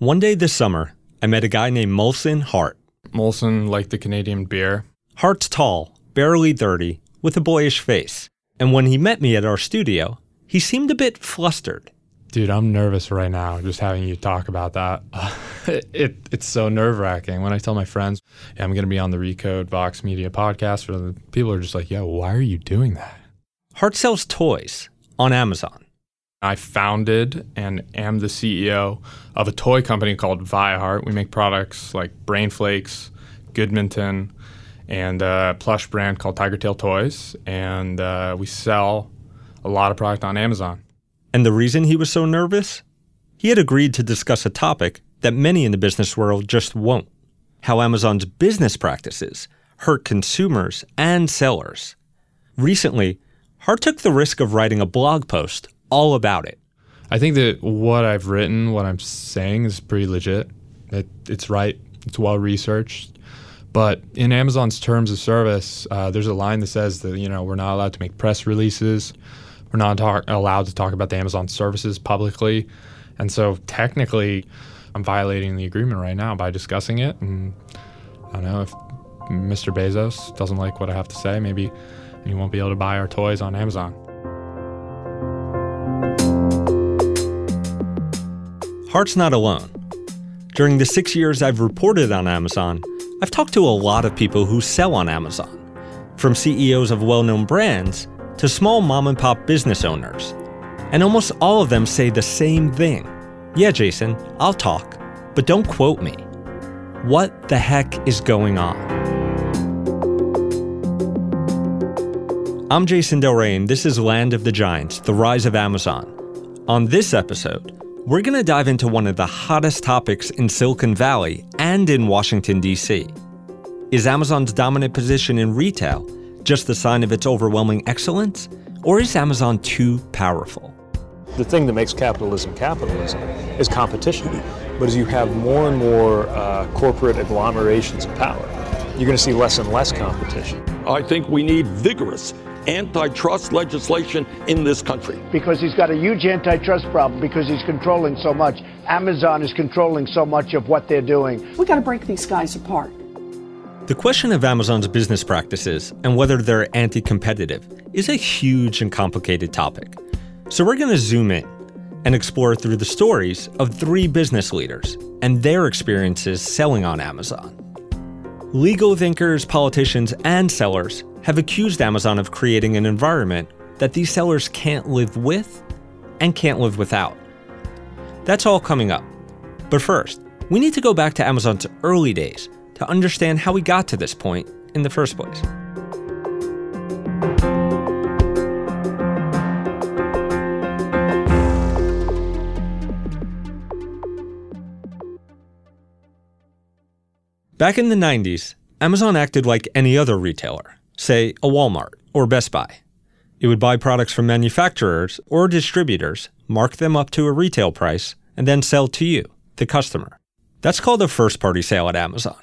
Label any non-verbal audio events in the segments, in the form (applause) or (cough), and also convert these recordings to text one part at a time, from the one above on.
One day this summer, I met a guy named Molson Hart. Molson, like the Canadian beer. Hart's tall, barely 30, with a boyish face. And when he met me at our studio, he seemed a bit flustered. Dude, I'm nervous right now just having you talk about that. (laughs) it, it's so nerve wracking. When I tell my friends, yeah, I'm going to be on the Recode Vox Media podcast, for the people are just like, yo, why are you doing that? Hart sells toys on Amazon. I founded and am the CEO of a toy company called Viahart. We make products like Brain Flakes, Goodminton, and a plush brand called Tiger Tail Toys. And uh, we sell a lot of product on Amazon. And the reason he was so nervous? He had agreed to discuss a topic that many in the business world just won't how Amazon's business practices hurt consumers and sellers. Recently, Hart took the risk of writing a blog post all about it. I think that what I've written, what I'm saying, is pretty legit. It, it's right. It's well researched. But in Amazon's terms of service, uh, there's a line that says that you know we're not allowed to make press releases. We're not talk- allowed to talk about the Amazon services publicly, and so technically, I'm violating the agreement right now by discussing it. And I don't know if Mr. Bezos doesn't like what I have to say. Maybe he won't be able to buy our toys on Amazon. Hart's not alone. During the six years I've reported on Amazon, I've talked to a lot of people who sell on Amazon, from CEOs of well known brands to small mom and pop business owners. And almost all of them say the same thing Yeah, Jason, I'll talk, but don't quote me. What the heck is going on? I'm Jason Del Rey, and this is Land of the Giants The Rise of Amazon. On this episode, we're going to dive into one of the hottest topics in Silicon Valley and in Washington, D.C. Is Amazon's dominant position in retail just the sign of its overwhelming excellence, or is Amazon too powerful? The thing that makes capitalism capitalism is competition. But as you have more and more uh, corporate agglomerations of power, you're going to see less and less competition. I think we need vigorous antitrust legislation in this country. Because he's got a huge antitrust problem because he's controlling so much. Amazon is controlling so much of what they're doing. We got to break these guys apart. The question of Amazon's business practices and whether they're anti competitive is a huge and complicated topic. So we're going to zoom in and explore through the stories of three business leaders and their experiences selling on Amazon. Legal thinkers, politicians, and sellers have accused Amazon of creating an environment that these sellers can't live with and can't live without. That's all coming up. But first, we need to go back to Amazon's early days to understand how we got to this point in the first place. Back in the 90s, Amazon acted like any other retailer say a Walmart or Best Buy. It would buy products from manufacturers or distributors, mark them up to a retail price, and then sell to you, the customer. That's called a first party sale at Amazon.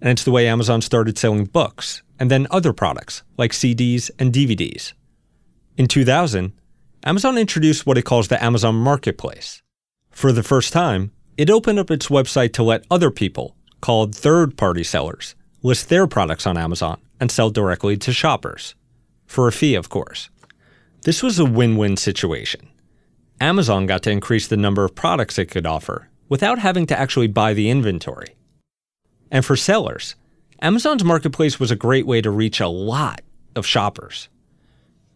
And it's the way Amazon started selling books and then other products like CDs and DVDs. In 2000, Amazon introduced what it calls the Amazon Marketplace. For the first time, it opened up its website to let other people, called third party sellers, list their products on Amazon and sell directly to shoppers. For a fee, of course. This was a win win situation. Amazon got to increase the number of products it could offer without having to actually buy the inventory. And for sellers, Amazon's marketplace was a great way to reach a lot of shoppers.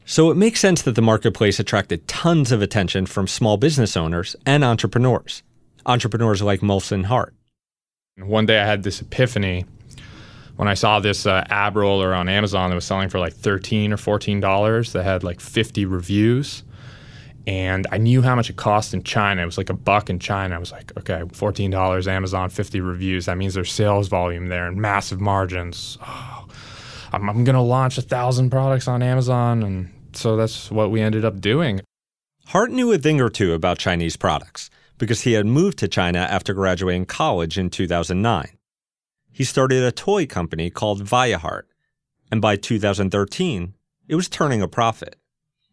So it makes sense that the marketplace attracted tons of attention from small business owners and entrepreneurs, entrepreneurs like Molson Hart. One day I had this epiphany when I saw this uh, ab roller on Amazon that was selling for like 13 or 14 dollars that had like 50 reviews and I knew how much it cost in China. It was like a buck in China. I was like, okay, $14 Amazon, 50 reviews. That means there's sales volume there and massive margins. Oh, I'm, I'm to launch a thousand products on Amazon. And so that's what we ended up doing. Hart knew a thing or two about Chinese products because he had moved to China after graduating college in 2009 he started a toy company called Viahart, and by 2013, it was turning a profit.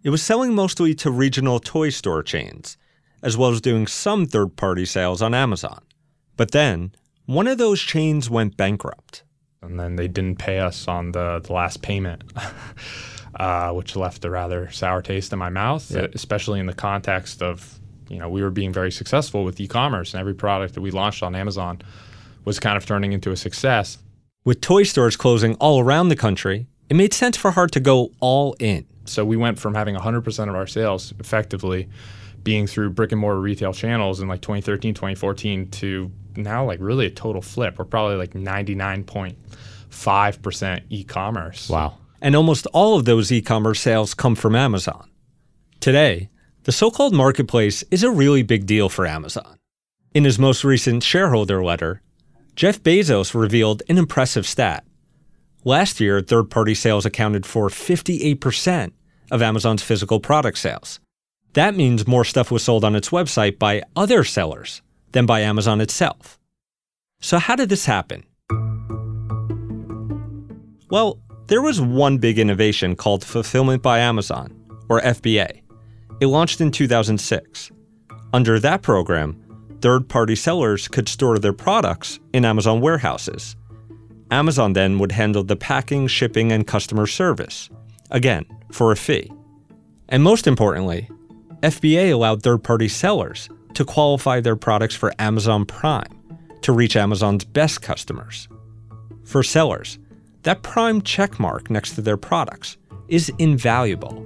It was selling mostly to regional toy store chains, as well as doing some third party sales on Amazon, But then, one of those chains went bankrupt. And then they didn't pay us on the, the last payment, (laughs) uh, which left a rather sour taste in my mouth, Yeah. especially in the context of, you know, we were being very successful with e-commerce and every product that we launched on Amazon was kind of turning into a success. With toy stores closing all around the country, it made sense for Hart to go all in. So we went from having 100% of our sales effectively being through brick and mortar retail channels in like 2013, 2014 to now like really a total flip. We're probably like 99.5% e-commerce. Wow. And almost all of those e commerce sales come from Amazon. Today, the so called marketplace is a really big deal for Amazon. In his most recent shareholder letter, Jeff Bezos revealed an impressive stat. Last year, third party sales accounted for 58% of Amazon's physical product sales. That means more stuff was sold on its website by other sellers than by Amazon itself. So, how did this happen? Well, there was one big innovation called Fulfillment by Amazon, or FBA. It launched in 2006. Under that program, third party sellers could store their products in Amazon warehouses. Amazon then would handle the packing, shipping, and customer service, again, for a fee. And most importantly, FBA allowed third party sellers to qualify their products for Amazon Prime to reach Amazon's best customers. For sellers, that Prime checkmark next to their products is invaluable.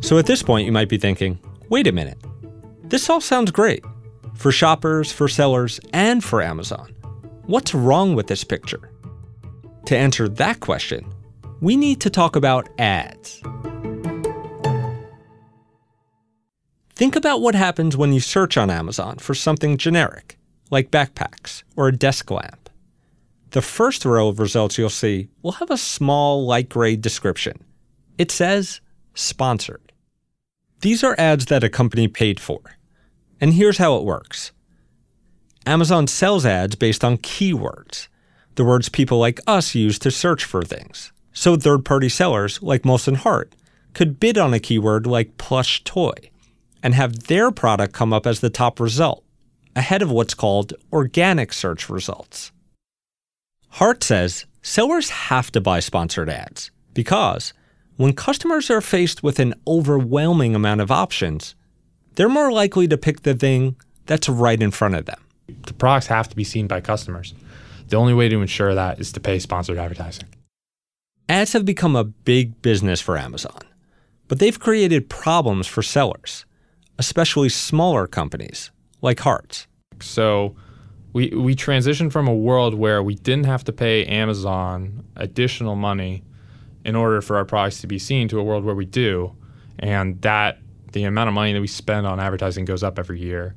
So at this point, you might be thinking, wait a minute, this all sounds great for shoppers, for sellers, and for Amazon. What's wrong with this picture? To answer that question, we need to talk about ads. Think about what happens when you search on Amazon for something generic, like backpacks or a desk lamp. The first row of results you'll see will have a small light gray description. It says sponsored. These are ads that a company paid for. And here's how it works Amazon sells ads based on keywords, the words people like us use to search for things. So third party sellers like Molson Hart could bid on a keyword like plush toy and have their product come up as the top result, ahead of what's called organic search results. Hart says sellers have to buy sponsored ads because when customers are faced with an overwhelming amount of options, they're more likely to pick the thing that's right in front of them. The products have to be seen by customers. The only way to ensure that is to pay sponsored advertising. Ads have become a big business for Amazon, but they've created problems for sellers, especially smaller companies like Hart's. So we we transitioned from a world where we didn't have to pay Amazon additional money in order for our products to be seen to a world where we do, and that the amount of money that we spend on advertising goes up every year.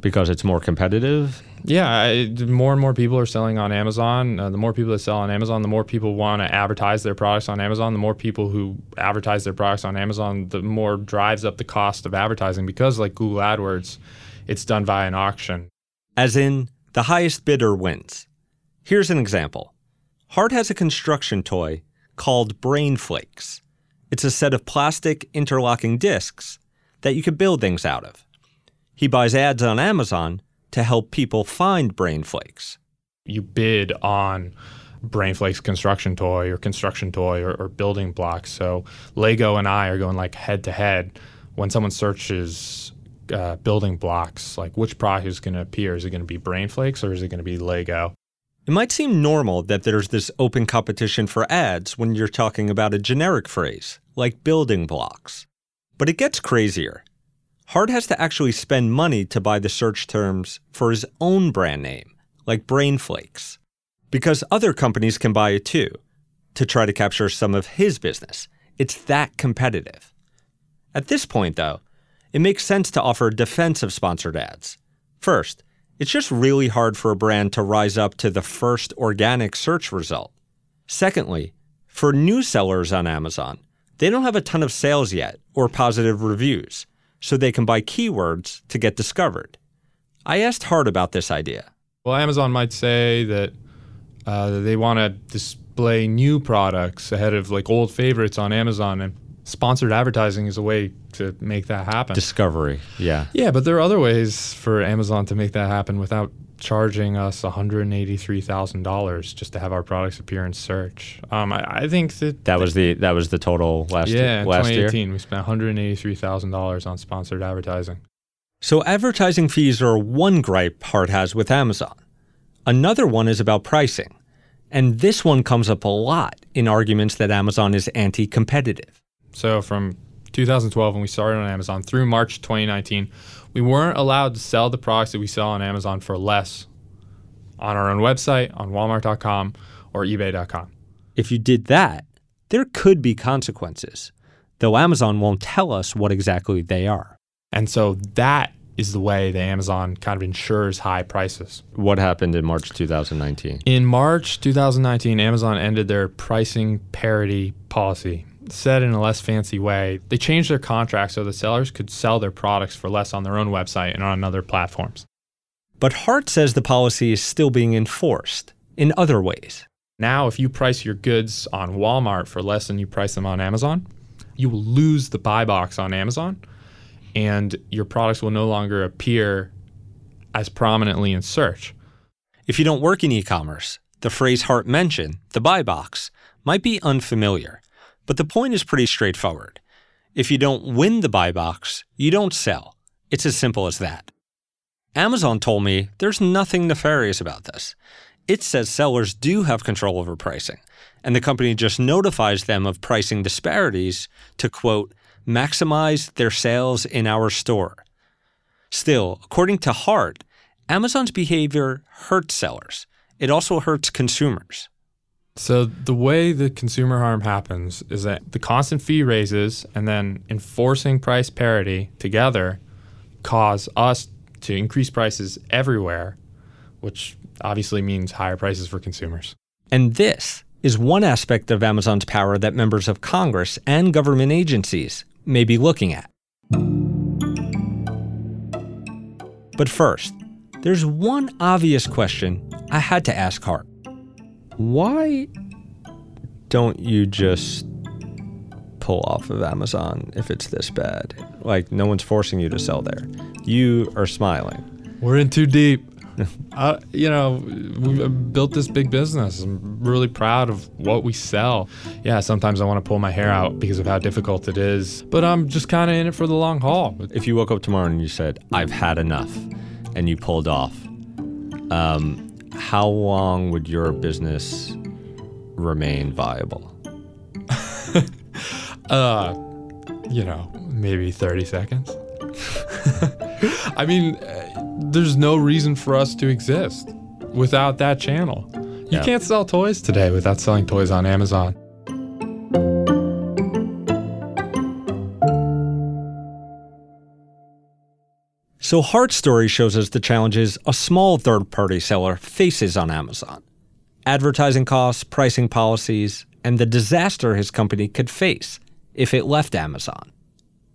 Because it's more competitive? Yeah, I, more and more people are selling on Amazon. Uh, the more people that sell on Amazon, the more people want to advertise their products on Amazon. The more people who advertise their products on Amazon, the more drives up the cost of advertising because, like Google AdWords, it's done via an auction. As in, the highest bidder wins. Here's an example Hart has a construction toy called Brain Flakes. It's a set of plastic interlocking discs that you can build things out of. He buys ads on Amazon to help people find brain flakes. You bid on Brain Flakes construction toy or construction toy or, or building blocks. So Lego and I are going like head to head. When someone searches uh, building blocks, like which product is going to appear? Is it going to be Brain Flakes or is it going to be Lego? It might seem normal that there's this open competition for ads when you're talking about a generic phrase, like building blocks. But it gets crazier. Hart has to actually spend money to buy the search terms for his own brand name, like Brain Flakes, because other companies can buy it too, to try to capture some of his business. It's that competitive. At this point, though, it makes sense to offer defensive sponsored ads. First, it's just really hard for a brand to rise up to the first organic search result. Secondly, for new sellers on Amazon, they don't have a ton of sales yet or positive reviews, so they can buy keywords to get discovered. I asked Hart about this idea. Well, Amazon might say that uh, they want to display new products ahead of like old favorites on Amazon, and Sponsored advertising is a way to make that happen. Discovery. Yeah. yeah, but there are other ways for Amazon to make that happen without charging us $183,000 just to have our products appear in search. Um, I, I think that That was the that was the total last yeah, year. 2018 we spent $183,000 on sponsored advertising. So advertising fees are one gripe Hart has with Amazon. Another one is about pricing. And this one comes up a lot in arguments that Amazon is anti-competitive. So from 2012 when we started on Amazon through March 2019, we weren't allowed to sell the products that we sell on Amazon for less on our own website, on walmart.com or ebay.com. If you did that, there could be consequences, though Amazon won't tell us what exactly they are. And so that is the way that Amazon kind of ensures high prices. What happened in March 2019? In March 2019, Amazon ended their pricing parity policy. Said in a less fancy way, they changed their contract so the sellers could sell their products for less on their own website and on other platforms. But Hart says the policy is still being enforced in other ways. Now, if you price your goods on Walmart for less than you price them on Amazon, you will lose the buy box on Amazon and your products will no longer appear as prominently in search. If you don't work in e commerce, the phrase Hart mentioned, the buy box, might be unfamiliar, but the point is pretty straightforward. If you don't win the buy box, you don't sell. It's as simple as that. Amazon told me there's nothing nefarious about this. It says sellers do have control over pricing, and the company just notifies them of pricing disparities to, quote, maximize their sales in our store. Still, according to Hart, Amazon's behavior hurts sellers. It also hurts consumers. So, the way the consumer harm happens is that the constant fee raises and then enforcing price parity together cause us to increase prices everywhere, which obviously means higher prices for consumers. And this is one aspect of Amazon's power that members of Congress and government agencies may be looking at. But first, there's one obvious question I had to ask Hart. Why don't you just pull off of Amazon if it's this bad? Like, no one's forcing you to sell there. You are smiling. We're in too deep. (laughs) uh, you know, we built this big business. I'm really proud of what we sell. Yeah, sometimes I want to pull my hair out because of how difficult it is, but I'm just kind of in it for the long haul. If you woke up tomorrow and you said, I've had enough, and you pulled off, um, how long would your business remain viable? (laughs) uh, you know, maybe 30 seconds. (laughs) I mean, there's no reason for us to exist without that channel. You Yeah. can't sell toys today without selling toys on Amazon. So, Hart's story shows us the challenges a small third party seller faces on Amazon advertising costs, pricing policies, and the disaster his company could face if it left Amazon.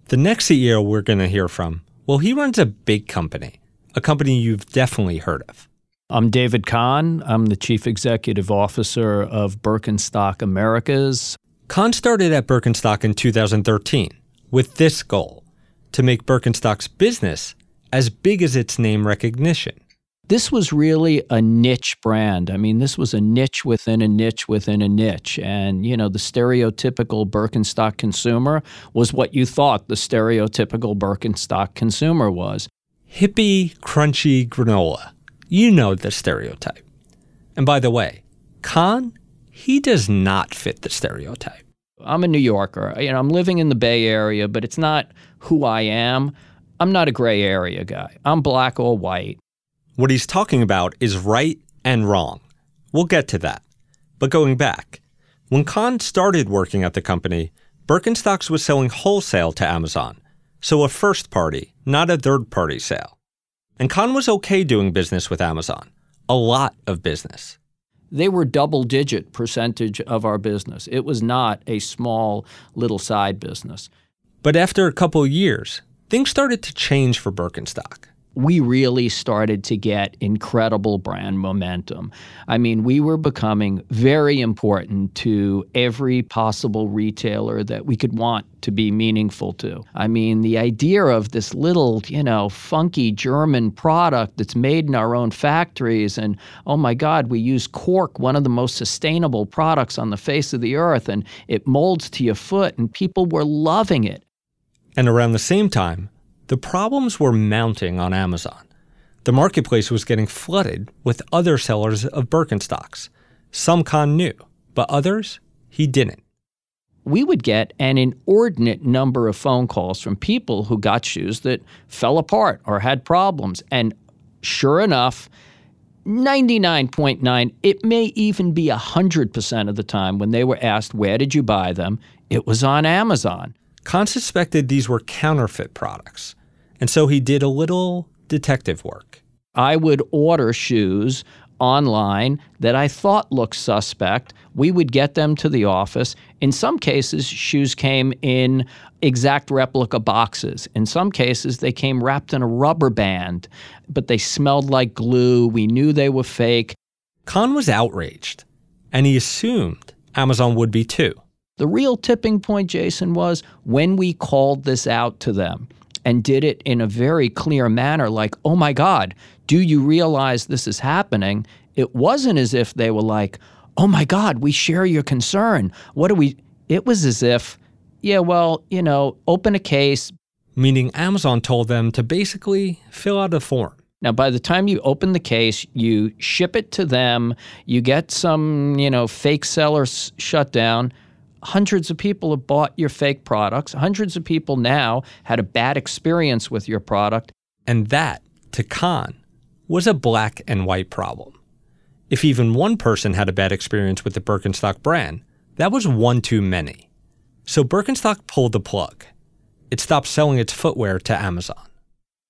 The next CEO we're going to hear from, well, he runs a big company, a company you've definitely heard of. I'm David Kahan. I'm the Chief Executive Officer of Birkenstock Americas. Kahan started at Birkenstock in 2013 with this goal to make Birkenstock's business as big as its name recognition. This was really a niche brand. I mean, this was a niche within a niche within a niche. And, you know, the stereotypical Birkenstock consumer was what you thought the stereotypical Birkenstock consumer was. Hippie, crunchy granola. You know the stereotype. And by the way, Kahan, he does not fit the stereotype. I'm a New Yorker. You know, I'm living in the Bay Area, but it's not who I am. I'm not a gray area guy. I'm black or white. What he's talking about is right and wrong. We'll get to that. But going back, when Kahan started working at the company, Birkenstocks was selling wholesale to Amazon, so a first party, not a third party sale. And Kahan was okay doing business with Amazon, a lot of business. They were double digit percentage of our business. It was not a small little side business. But after a couple of years, things started to change for Birkenstock. we really started to get incredible brand momentum. I mean, we were becoming very important to every possible retailer that we could want to be meaningful to. I mean, the idea of this little, you know, funky German product that's made in our own factories, and oh my God, we use cork, one of the most sustainable products on the face of the earth, and it molds to your foot, and people were loving it. And around the same time, the problems were mounting on Amazon. The marketplace was getting flooded with other sellers of Birkenstocks. Some Kahan knew, but others he didn't. We would get an inordinate number of phone calls from people who got shoes that fell apart or had problems. And sure enough, 99.9, it may even be 100% of the time when they were asked, Where did you buy them? It was on Amazon. Kahan suspected these were counterfeit products, and so he did a little detective work. I would order shoes online that I thought looked suspect. We would get them to the office. In some cases, shoes came in exact replica boxes. In some cases, they came wrapped in a rubber band, but they smelled like glue. We knew they were fake. Kahan was outraged, and he assumed Amazon would be too. The real tipping point, Jason, was when we called this out to them and did it in a very clear manner like, oh my God, do you realize this is happening? It wasn't as if they were like, oh my God, we share your concern. What do we? It was as if, yeah, well, you know, open a case. Meaning Amazon told them to basically fill out a form. Now, by the time you open the case, you ship it to them, you get some, you know, fake sellers shut down hundreds of people have bought your fake products. Hundreds of people now had a bad experience with your product. And that, to Kahan, was a black and white problem. If even one person had a bad experience with the Birkenstock brand, that was one too many. So Birkenstock pulled the plug. It stopped selling its footwear to Amazon.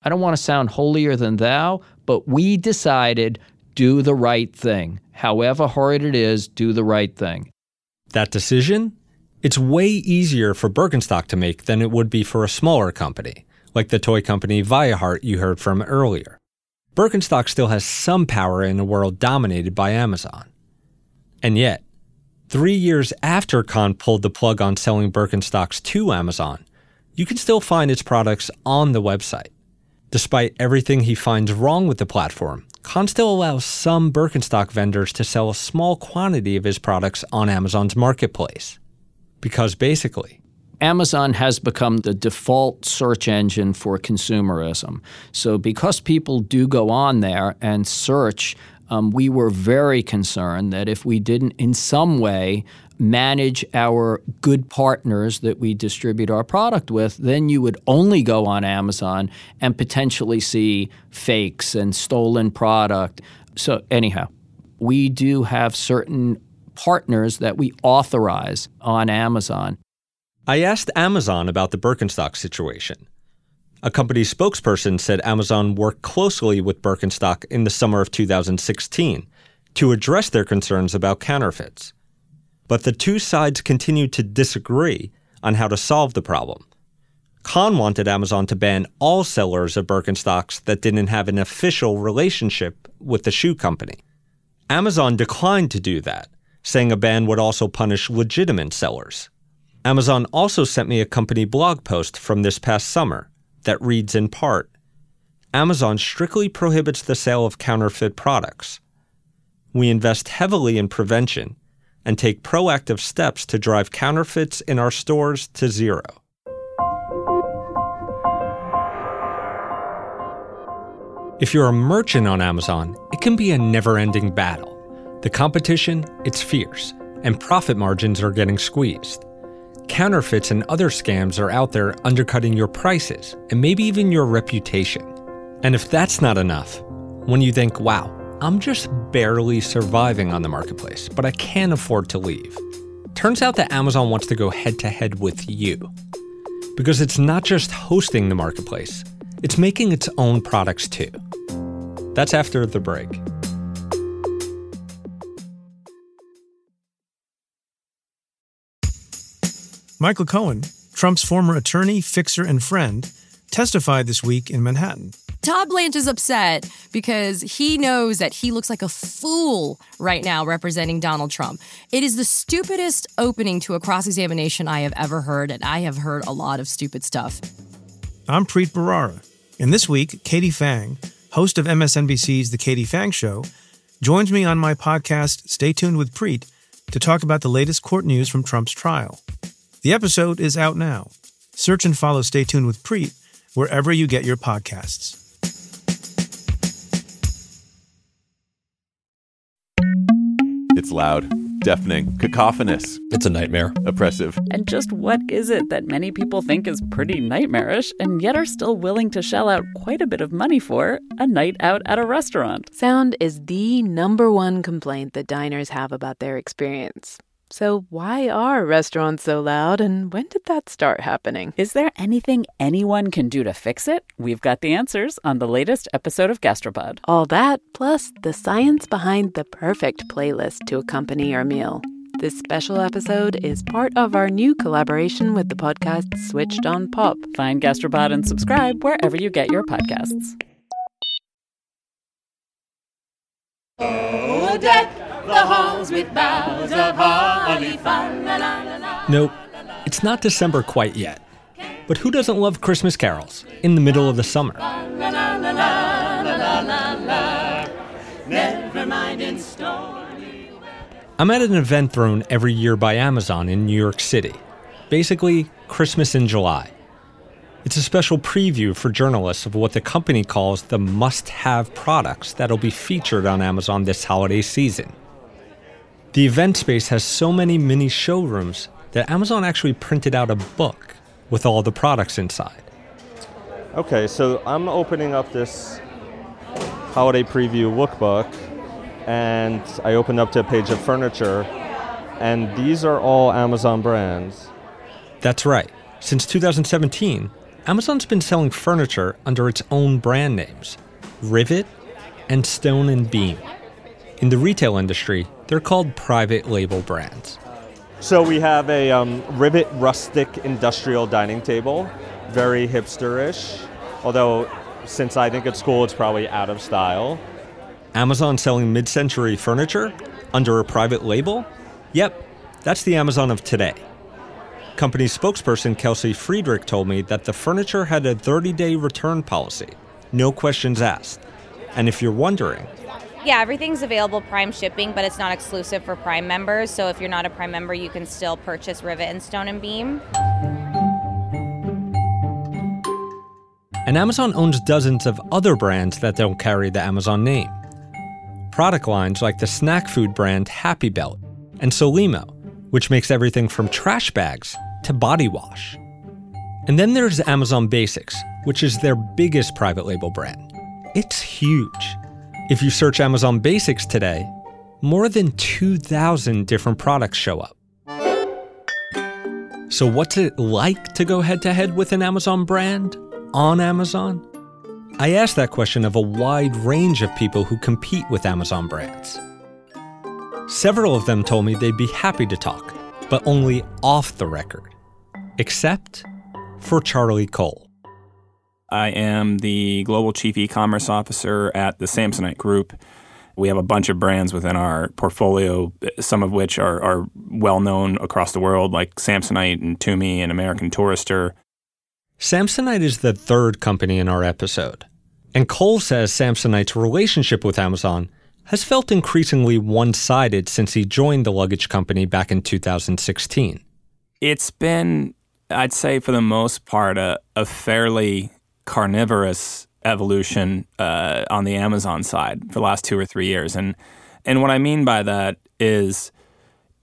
I don't want to sound holier than thou, but we decided do the right thing. However hard it is, do the right thing. That decision it's way easier for Birkenstock to make than it would be for a smaller company, like the toy company Viahart you heard from earlier. Birkenstock still has some power in a world dominated by Amazon. And yet, three years after Kahan pulled the plug on selling Birkenstocks to Amazon, you can still find its products on the website. Despite everything he finds wrong with the platform, Kahan still allows some Birkenstock vendors to sell a small quantity of his products on Amazon's marketplace because basically, Amazon has become the default search engine for consumerism. So, because people do go on there and search, um, we were very concerned that if we didn't, in some way, manage our good partners that we distribute our product with, then you would only go on Amazon and potentially see fakes and stolen product. So, anyhow, we do have certain partners that we authorize on Amazon. I asked Amazon about the Birkenstock situation. A company spokesperson said Amazon worked closely with Birkenstock in the summer of 2016 to address their concerns about counterfeits. But the two sides continued to disagree on how to solve the problem. Kahan wanted Amazon to ban all sellers of Birkenstocks that didn't have an official relationship with the shoe company. Amazon declined to do that, saying a ban would also punish legitimate sellers. Amazon also sent me a company blog post from this past summer that reads in part Amazon strictly prohibits the sale of counterfeit products. We invest heavily in prevention and take proactive steps to drive counterfeits in our stores to zero. If you're a merchant on Amazon, it can be a never ending battle. The competition, it's fierce, and profit margins are getting squeezed. Counterfeits and other scams are out there undercutting your prices and maybe even your reputation. And if that's not enough, when you think, wow, I'm just barely surviving on the marketplace, but I can't afford to leave. Turns out that Amazon wants to go head to head with you. Because it's not just hosting the marketplace, it's making its own products too. That's after the break. Michael Cohen, Trump's former attorney, fixer, and friend, testified this week in Manhattan. Todd Blanche is upset because he knows that he looks like a fool right now representing Donald Trump. It is the stupidest opening to a cross examination I have ever heard, and I have heard a lot of stupid stuff. I'm Preet Bharara, and this week, Katie Phang, host of MSNBC's The Katie Phang Show, joins me on my podcast, Stay Tuned with Preet, to talk about the latest court news from Trump's trial. The episode is out now. Search and follow Stay Tuned with Preet wherever you get your podcasts. It's loud, deafening, cacophonous. It's a nightmare. Oppressive. And just what is it that many people think is pretty nightmarish and yet are still willing to shell out quite a bit of money for a night out at a restaurant? Sound is the number one complaint that diners have about their experience. So, why are restaurants so loud, and when did that start happening? Is there anything anyone can do to fix it? We've got the answers on the latest episode of Gastropod. All that, plus the science behind the perfect playlist to accompany your meal. This special episode is part of our new collaboration with the podcast Switched on Pop. Find Gastropod and subscribe wherever you get your podcasts. Oh, deck the halls with boughs of holly. Nope, it's not December quite yet. But who doesn't love Christmas carols in the middle of the summer? Never mind in stormy I'm at an event thrown every year by Amazon in New York City. Basically, Christmas in July. It's a special preview for journalists of what the company calls the must have products that'll be featured on Amazon this holiday season. The event space has so many mini showrooms that Amazon actually printed out a book with all the products inside. Okay, so I'm opening up this holiday preview lookbook and I opened up to a page of furniture and these are all Amazon brands. That's right. Since 2017, Amazon's been selling furniture under its own brand names Rivet and Stone and Beam. In the retail industry, they're called private label brands. So we have a um, Rivet rustic industrial dining table, very hipsterish, although since I think it's cool, it's probably out of style. Amazon selling mid century furniture under a private label? Yep, that's the Amazon of today. Company spokesperson Kelsey Friedrich told me that the furniture had a 30 day return policy, no questions asked. And if you're wondering, yeah, everything's available Prime shipping, but it's not exclusive for Prime members. So if you're not a Prime member, you can still purchase Rivet and Stone and Beam. And Amazon owns dozens of other brands that don't carry the Amazon name. Product lines like the snack food brand Happy Belly and Solimo, which makes everything from trash bags to body wash. And then there's Amazon Basics, which is their biggest private label brand. It's huge. If you search Amazon Basics today, more than 2,000 different products show up. So, what's it like to go head to head with an Amazon brand on Amazon? I asked that question of a wide range of people who compete with Amazon brands. Several of them told me they'd be happy to talk, but only off the record, except for Charlie Cole. I am the Global Chief E-commerce Officer at the Samsonite Group. We have a bunch of brands within our portfolio, some of which are, are well known across the world, like Samsonite and Tumi and American Tourister. Samsonite is the third company in our episode. And Cole says Samsonite's relationship with Amazon has felt increasingly one sided since he joined the luggage company back in 2016. It's been, I'd say, for the most part, a, a fairly carnivorous evolution uh, on the Amazon side for the last two or three years. And, and what I mean by that is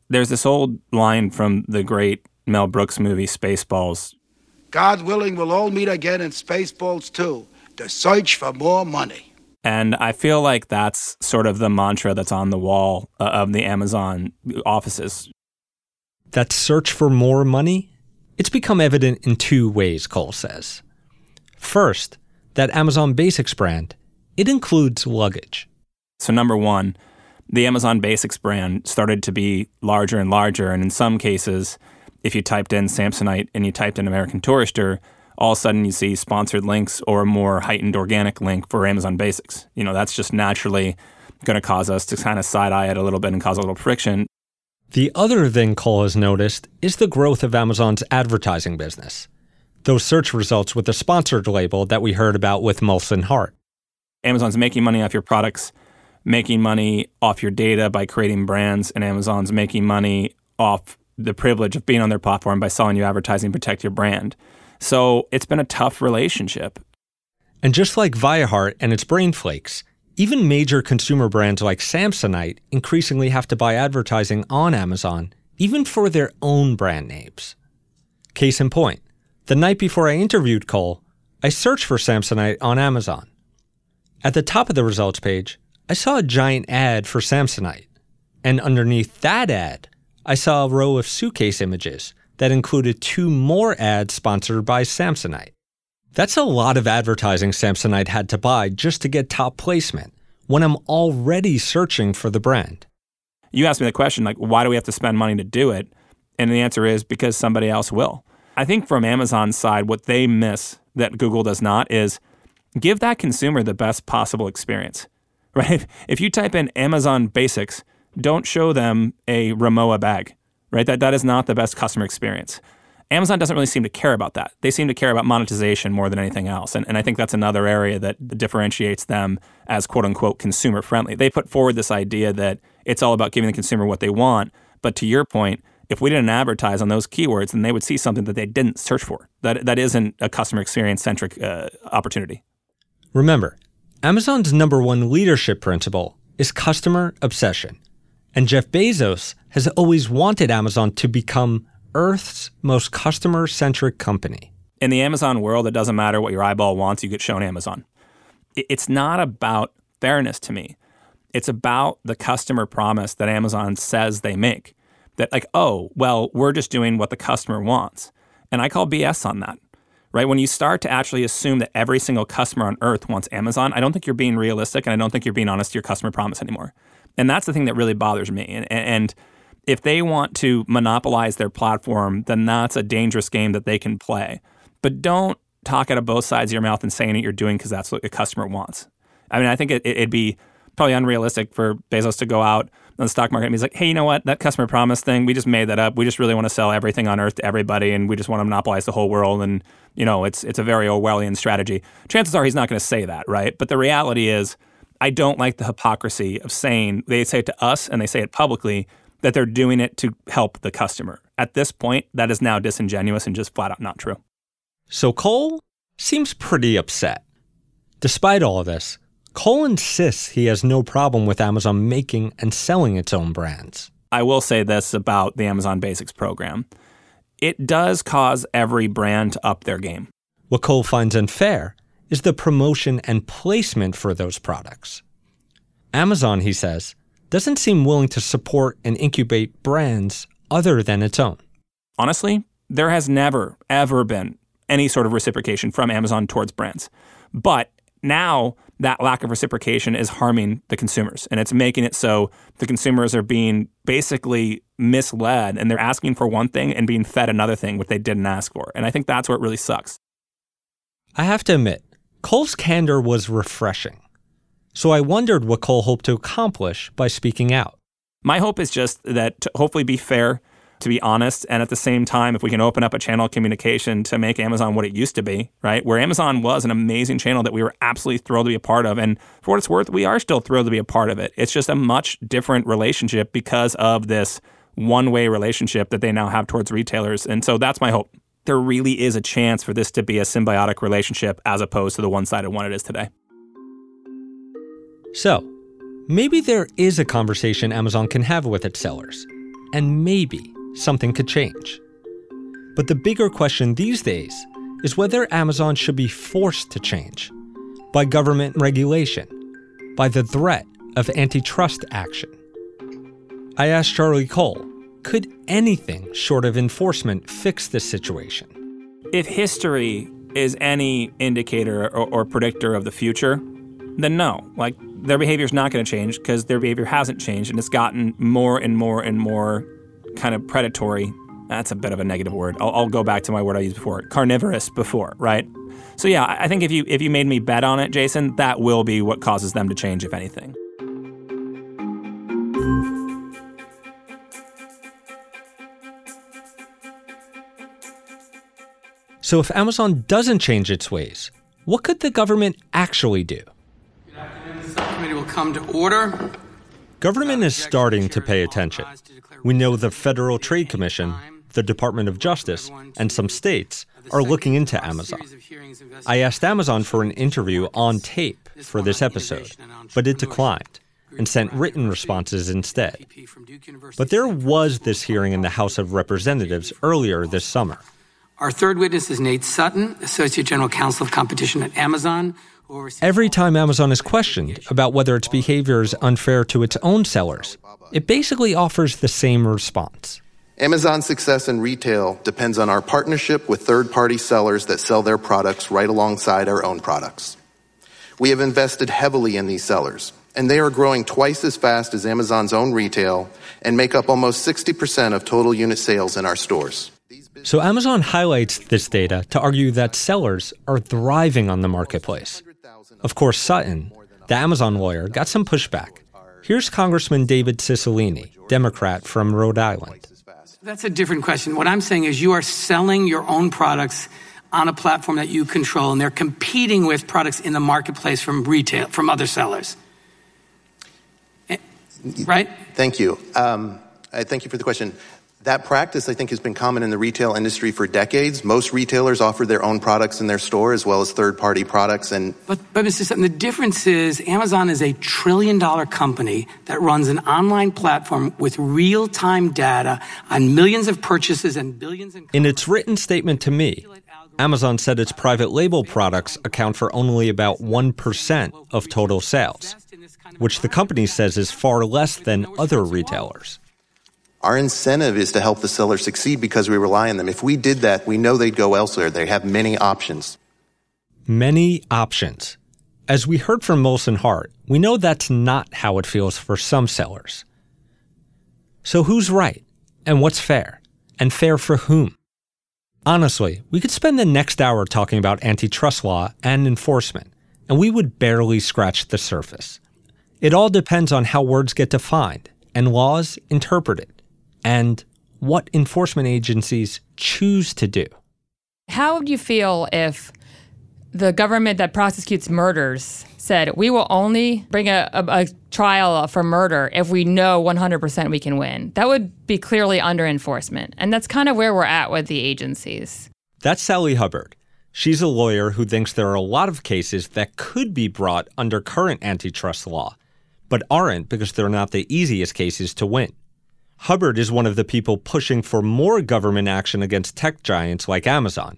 there's this old line from the great Mel Brooks movie Spaceballs. God willing, we'll all meet again in Spaceballs 2 the search for more money. And I feel like that's sort of the mantra that's on the wall uh, of the Amazon offices. That search for more money? It's become evident in two ways, Cole says. First, that Amazon Basics brand, it includes luggage. So, number one, the Amazon Basics brand started to be larger and larger. And in some cases, if you typed in Samsonite and you typed in American Tourister, all of a sudden you see sponsored links or a more heightened organic link for Amazon Basics. You know, that's just naturally going to cause us to kind of side eye it a little bit and cause a little friction. The other thing Cole has noticed is the growth of Amazon's advertising business. Those search results with the sponsored label that we heard about with Molson Hart. Amazon's making money off your products, making money off your data by creating brands, and Amazon's making money off the privilege of being on their platform by selling you advertising protect your brand. So it's been a tough relationship. And just like Viahart and its brain flakes, even major consumer brands like Samsonite increasingly have to buy advertising on Amazon, even for their own brand names. Case in point, the night before I interviewed Cole, I searched for Samsonite on Amazon. At the top of the results page, I saw a giant ad for Samsonite. And underneath that ad, I saw a row of suitcase images that included two more ads sponsored by Samsonite. That's a lot of advertising Samsonite had to buy just to get top placement when I'm already searching for the brand. You asked me the question, like, why do we have to spend money to do it? And the answer is because somebody else will. I think from Amazon's side, what they miss that Google does not is give that consumer the best possible experience, (laughs) right? If you type in Amazon basics, don't show them a Rimowa bag, right? That, that is not the best customer experience. Amazon doesn't really seem to care about that. They seem to care about monetization more than anything else. And, and I think that's another area that differentiates them as quote unquote consumer friendly. They put forward this idea that it's all about giving the consumer what they want. But to your point, if we didn't advertise on those keywords, then they would see something that they didn't search for. That, that isn't a customer experience centric uh, opportunity. Remember, Amazon's number one leadership principle is customer obsession. And Jeff Bezos has always wanted Amazon to become Earth's most customer centric company. In the Amazon world, it doesn't matter what your eyeball wants, you get shown Amazon. It's not about fairness to me. It's about the customer promise that Amazon says they make. That, like, oh, well, we're just doing what the customer wants. And I call BS on that, right? When you start to actually assume that every single customer on earth wants Amazon, I don't think you're being realistic and I don't think you're being honest to your customer promise anymore. And that's the thing that really bothers me. And, and if they want to monopolize their platform, then that's a dangerous game that they can play. But don't talk out of both sides of your mouth and saying that you're doing because that's what a customer wants. I mean, I think it, would be probably unrealistic for Bezos to go out the stock market and be like, hey, you know what? That customer promise thing, we just made that up. We just really want to sell everything on earth to everybody and we just want to monopolize the whole world. And, you know, it's, it's a very Orwellian strategy. Chances are he's not going to say that, right? But the reality is, I don't like the hypocrisy of saying they say it to us and they say it publicly that they're doing it to help the customer. At this point, that is now disingenuous and just flat out not true. So Cole seems pretty upset. Despite all of this, Cole insists he has no problem with Amazon making and selling its own brands. I will say this about the Amazon Basics program it does cause every brand to up their game. What Cole finds unfair is the promotion and placement for those products. Amazon, he says, doesn't seem willing to support and incubate brands other than its own. Honestly, there has never, ever been any sort of reciprocation from Amazon towards brands. But now that lack of reciprocation is harming the consumers and it's making it so the consumers are being basically misled and they're asking for one thing and being fed another thing which they didn't ask for. And I think that's where it really sucks. I have to admit, Cole's candor was refreshing. So I wondered what Cole hoped to accomplish by speaking out. My hope is just that to hopefully be fair, to be honest, and at the same time, if we can open up a channel of communication to make Amazon what it used to be, right? Where Amazon was an amazing channel that we were absolutely thrilled to be a part of. And for what it's worth, we are still thrilled to be a part of it. It's just a much different relationship because of this one way relationship that they now have towards retailers. And so that's my hope. There really is a chance for this to be a symbiotic relationship as opposed to the one sided one it is today. So, maybe there is a conversation Amazon can have with its sellers, and maybe something could change. But the bigger question these days is whether Amazon should be forced to change by government regulation, by the threat of antitrust action. I asked Charlie Cole could anything short of enforcement fix this situation? If history is any indicator or, or predictor of the future, then no. Like their behavior is not going to change because their behavior hasn't changed and it's gotten more and more and more kind of predatory that's a bit of a negative word. I'll, I'll go back to my word I used before, carnivorous before, right? So yeah, I think if you if you made me bet on it, Jason, that will be what causes them to change, if anything. So if Amazon doesn't change its ways, what could the government actually do? The Subcommittee will come to order. Government is starting to pay attention. We know the Federal Trade Commission, the Department of Justice, and some states are looking into Amazon. I asked Amazon for an interview on tape for this episode, but it declined and sent written responses instead. But there was this hearing in the House of Representatives earlier this summer. Our third witness is Nate Sutton, Associate General Counsel of Competition at Amazon. Every time Amazon is questioned about whether its behavior is unfair to its own sellers, it basically offers the same response. Amazon's success in retail depends on our partnership with third party sellers that sell their products right alongside our own products. We have invested heavily in these sellers, and they are growing twice as fast as Amazon's own retail and make up almost 60% of total unit sales in our stores. So Amazon highlights this data to argue that sellers are thriving on the marketplace. Of course, Sutton, the Amazon lawyer, got some pushback. Here's Congressman David Cicilline, Democrat from Rhode Island. That's a different question. What I'm saying is you are selling your own products on a platform that you control, and they're competing with products in the marketplace from retail, from other sellers. Eh, Right? Thank you. Um, I thank you for the question. That practice, I think, has been common in the retail industry for decades. Most retailers offer their own products in their store as well as third party products. And But, but Mr. Sutton, the difference is Amazon is a trillion dollar company that runs an online platform with real time data on millions of purchases and billions in. In its written statement to me, Amazon said its private label products account for only about 1% of total sales, which the company says is far less than other retailers. Our incentive is to help the seller succeed because we rely on them. If we did that, we know they'd go elsewhere. They have many options. Many options. As we heard from Molson Hart, we know that's not how it feels for some sellers. So who's right? And what's fair? And fair for whom? Honestly, we could spend the next hour talking about antitrust law and enforcement, and we would barely scratch the surface. It all depends on how words get defined and laws interpreted, and what enforcement agencies choose to do. How would you feel if the government that prosecutes murders said, we will only bring a, a, a trial for murder if we know 100% we can win? That would be clearly under enforcement. And that's kind of where we're at with the agencies. That's Sally Hubbard. She's a lawyer who thinks there are a lot of cases that could be brought under current antitrust law, but aren't because they're not the easiest cases to win. Hubbard is one of the people pushing for more government action against tech giants like Amazon.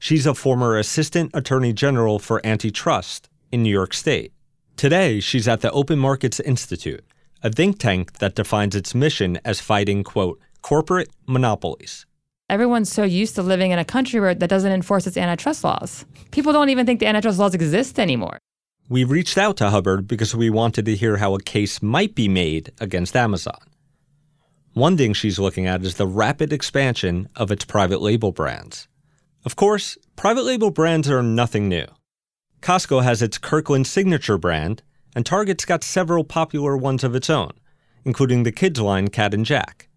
She's a former assistant attorney general for antitrust in New York State. Today, she's at the Open Markets Institute, a think tank that defines its mission as fighting, quote, corporate monopolies. Everyone's so used to living in a country where that doesn't enforce its antitrust laws. People don't even think the antitrust laws exist anymore. We reached out to Hubbard because we wanted to hear how a case might be made against Amazon. One thing she's looking at is the rapid expansion of its private label brands. Of course, private label brands are nothing new. Costco has its Kirkland Signature brand, and Target's got several popular ones of its own, including the kids line Cat and Jack.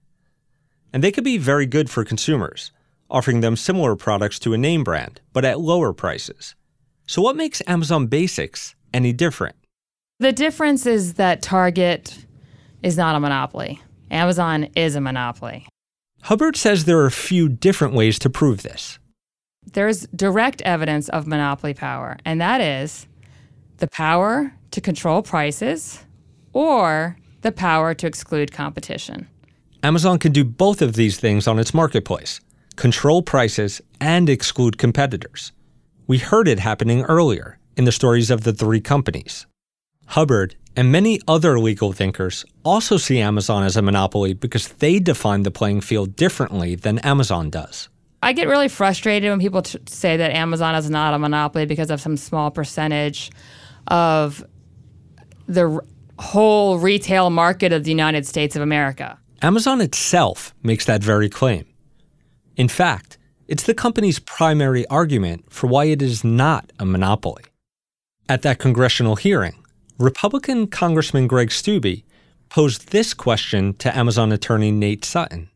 And they could be very good for consumers, offering them similar products to a name brand, but at lower prices. So, what makes Amazon Basics any different? The difference is that Target is not a monopoly. Amazon is a monopoly. Hubbard says there are a few different ways to prove this. There's direct evidence of monopoly power, and that is the power to control prices or the power to exclude competition. Amazon can do both of these things on its marketplace control prices and exclude competitors. We heard it happening earlier in the stories of the three companies. Hubbard and many other legal thinkers also see Amazon as a monopoly because they define the playing field differently than Amazon does. I get really frustrated when people t- say that Amazon is not a monopoly because of some small percentage of the r- whole retail market of the United States of America. Amazon itself makes that very claim. In fact, it's the company's primary argument for why it is not a monopoly. At that congressional hearing, Republican Congressman Greg Steube posed this question to Amazon attorney Nate Sutton.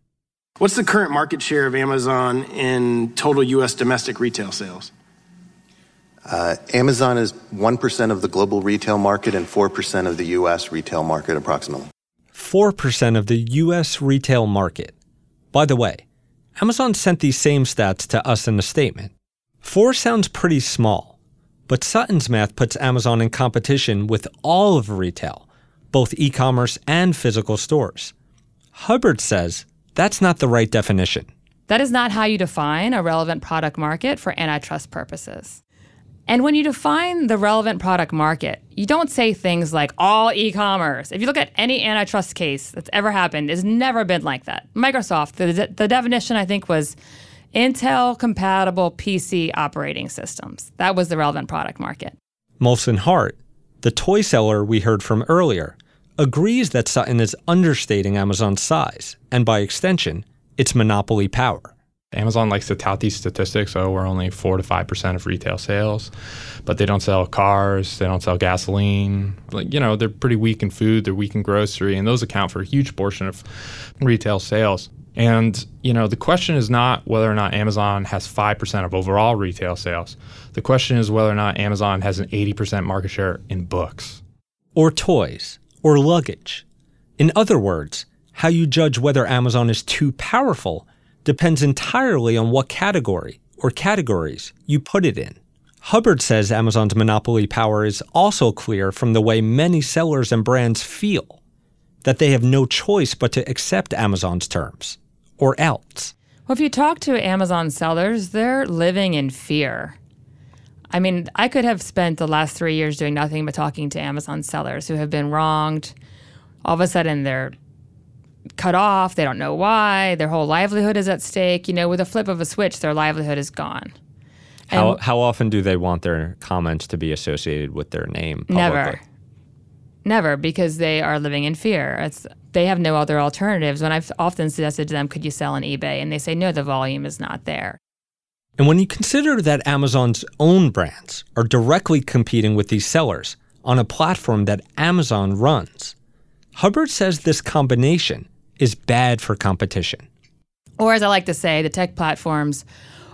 What's the current market share of Amazon in total U.S. domestic retail sales? Uh, Amazon is 1% of the global retail market and 4% of the U.S. retail market, approximately. 4% of the U.S. retail market. By the way, Amazon sent these same stats to us in a statement. 4 sounds pretty small, but Sutton's math puts Amazon in competition with all of retail, both e commerce and physical stores. Hubbard says that's not the right definition. That is not how you define a relevant product market for antitrust purposes. And when you define the relevant product market, you don't say things like all e commerce. If you look at any antitrust case that's ever happened, it's never been like that. Microsoft, the, the definition I think was Intel compatible PC operating systems. That was the relevant product market. Molson Hart, the toy seller we heard from earlier, agrees that Sutton is understating Amazon's size and, by extension, its monopoly power. Amazon likes to tout these statistics. So we're only four to five percent of retail sales, but they don't sell cars. They don't sell gasoline. Like you know, they're pretty weak in food. They're weak in grocery, and those account for a huge portion of retail sales. And you know, the question is not whether or not Amazon has five percent of overall retail sales. The question is whether or not Amazon has an eighty percent market share in books, or toys, or luggage. In other words, how you judge whether Amazon is too powerful depends entirely on what category or categories you put it in. Hubbard says Amazon's monopoly power is also clear from the way many sellers and brands feel that they have no choice but to accept Amazon's terms, or else. Well, if you talk to Amazon sellers, they're living in fear. I mean, I could have spent the last three years doing nothing but talking to Amazon sellers who have been wronged. All of a sudden, they're cut off. They don't know why. Their whole livelihood is at stake. You know, with a flip of a switch, their livelihood is gone. How, how often do they want their comments to be associated with their name? Publicly? Never. Never, because they are living in fear. It's, they have no other alternatives. When I've often suggested to them, could you sell on eBay? And they say, no, the volume is not there. And when you consider that Amazon's own brands are directly competing with these sellers on a platform that Amazon runs, Hubbard says this combination is bad for competition. Or, as I like to say, the tech platforms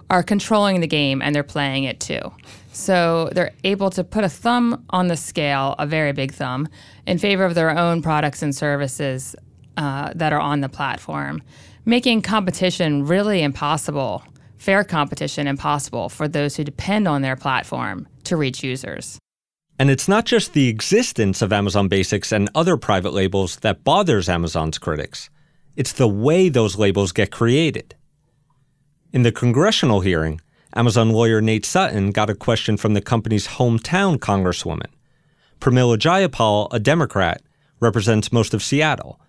are controlling the game and they're playing it too. So they're able to put a thumb on the scale, a very big thumb, in favor of their own products and services uh, that are on the platform, making competition really impossible, fair competition impossible for those who depend on their platform to reach users. And it's not just the existence of Amazon Basics and other private labels that bothers Amazon's critics, it's the way those labels get created. In the congressional hearing, Amazon lawyer Nate Sutton got a question from the company's hometown congresswoman. Pramila Jayapal, a Democrat, represents most of Seattle.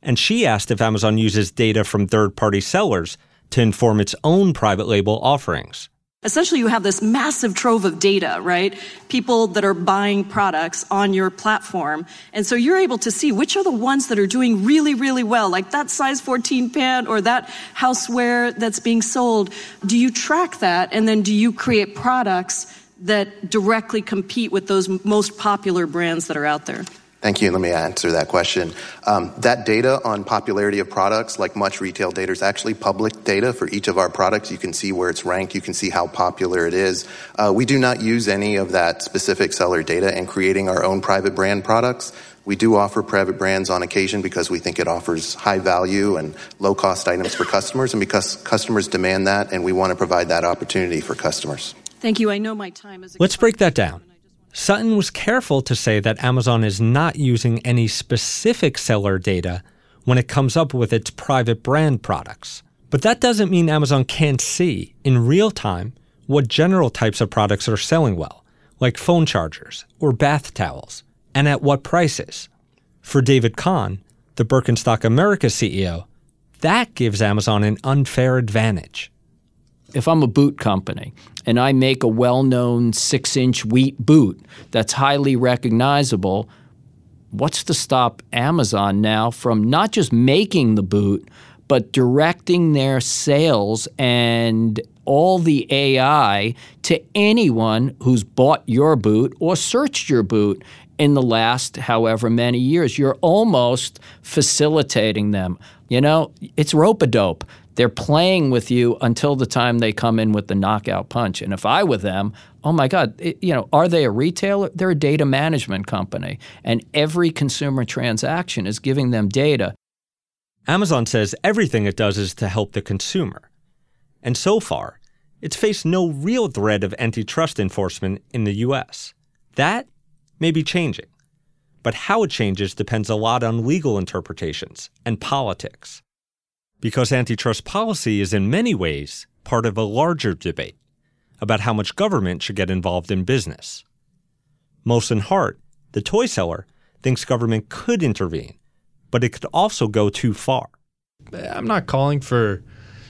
And she asked if Amazon uses data from third party sellers to inform its own private label offerings essentially you have this massive trove of data, right? People that are buying products on your platform. And so you're able to see which are the ones that are doing really, really well, like that size 14 pant or that houseware that's being sold. Do you track that? And then do you create products that directly compete with those most popular brands that are out there? Thank you. Let me answer that question. Um, that data on popularity of products, like much retail data, is actually public data for each of our products. You can see where it's ranked. You can see how popular it is. Uh, we do not use any of that specific seller data in creating our own private brand products. We do offer private brands on occasion because we think it offers high value and low cost items for customers, and because customers demand that, and we want to provide that opportunity for customers. Thank you. I know my time is. Let's break that down. Sutton was careful to say that Amazon is not using any specific seller data when it comes up with its private brand products. But that doesn't mean Amazon can't see, in real time, what general types of products are selling well, like phone chargers or bath towels, and at what prices. For David Kahan, the Birkenstock America CEO, that gives Amazon an unfair advantage if I'm a boot company and I make a well known six inch wheat boot that's highly recognizable, what's to stop Amazon now from not just making the boot, but directing their sales and all the AI to anyone who's bought your boot or searched your boot in the last however many years. You're almost facilitating them. You know, it's rope a dope. They're playing with you until the time they come in with the knockout punch. And if I were them, oh my God, it, you know, are they a retailer? They're a data management company, and every consumer transaction is giving them data. Amazon says everything it does is to help the consumer. And so far, it's faced no real threat of antitrust enforcement in the US. That may be changing. But how it changes depends a lot on legal interpretations and politics because antitrust policy is in many ways part of a larger debate about how much government should get involved in business. Molson Hart, the toy seller, thinks government could intervene, but it could also go too far. I'm not calling for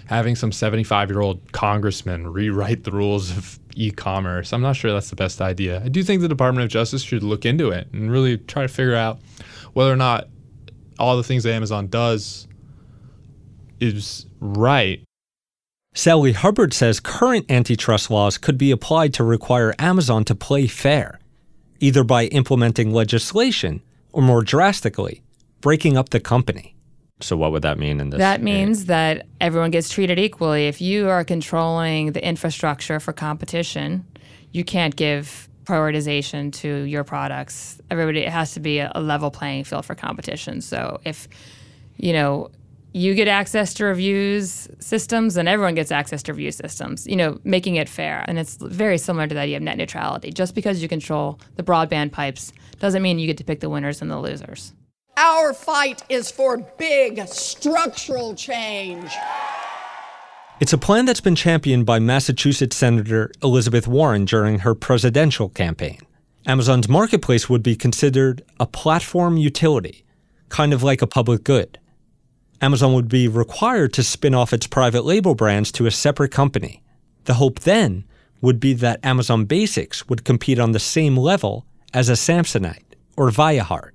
having some 75 year old congressman rewrite the rules of e commerce. I'm not sure that's the best idea. I do think the Department of Justice should look into it and really try to figure out whether or not all the things that Amazon does is right. Sally Hubbard says current antitrust laws could be applied to require Amazon to play fair, either by implementing legislation or more drastically, breaking up the company. So, what would that mean in this? That means that everyone gets treated equally. If you are controlling the infrastructure for competition, you can't give prioritization to your products. Everybody, it has to be a, a level playing field for competition. So, if you know you get access to reviews systems and everyone gets access to review systems, you know, making it fair. And it's very similar to that idea of net neutrality. Just because you control the broadband pipes doesn't mean you get to pick the winners and the losers. Our fight is for big structural change. It's a plan that's been championed by Massachusetts Senator Elizabeth Warren during her presidential campaign. Amazon's marketplace would be considered a platform utility, kind of like a public good. Amazon would be required to spin off its private label brands to a separate company. The hope then would be that Amazon Basics would compete on the same level as a Samsonite or Viahart.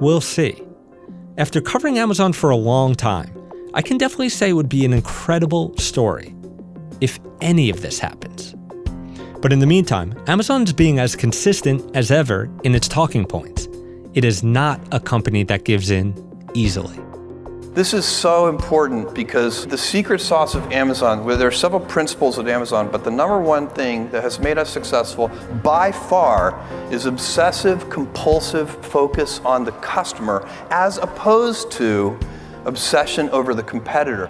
We'll see. After covering Amazon for a long time, I can definitely say it would be an incredible story if any of this happens. But in the meantime, Amazon's being as consistent as ever in its talking points. It is not a company that gives in easily. This is so important because the secret sauce of Amazon, where there are several principles of Amazon, but the number one thing that has made us successful by far is obsessive, compulsive focus on the customer as opposed to obsession over the competitor.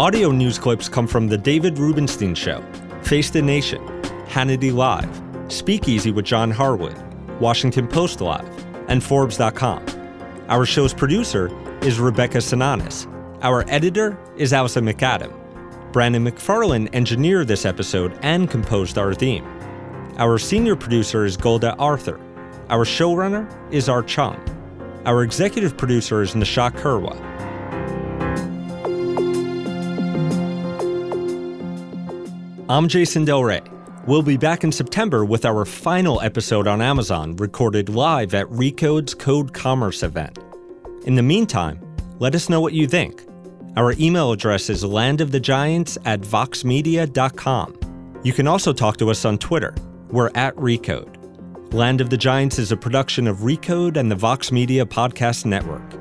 Audio news clips come from The David Rubenstein Show, Face the Nation, Hannity Live, Speakeasy with John Harwood, Washington Post Live, and Forbes.com. Our show's producer is Rebecca Sananes. Our editor is Allison McAdam. Brandon McFarland engineered this episode and composed our theme. Our senior producer is Golda Arthur. Our showrunner is Art Chung. Our executive producer is Nishat Kurwa. I'm Jason Del Rey. We'll be back in September with our final episode on Amazon, recorded live at Recode's Code Commerce event. In the meantime, let us know what you think. Our email address is landofthegiants at voxmedia.com. You can also talk to us on Twitter. We're at Recode. Land of the Giants is a production of Recode and the Vox Media Podcast Network.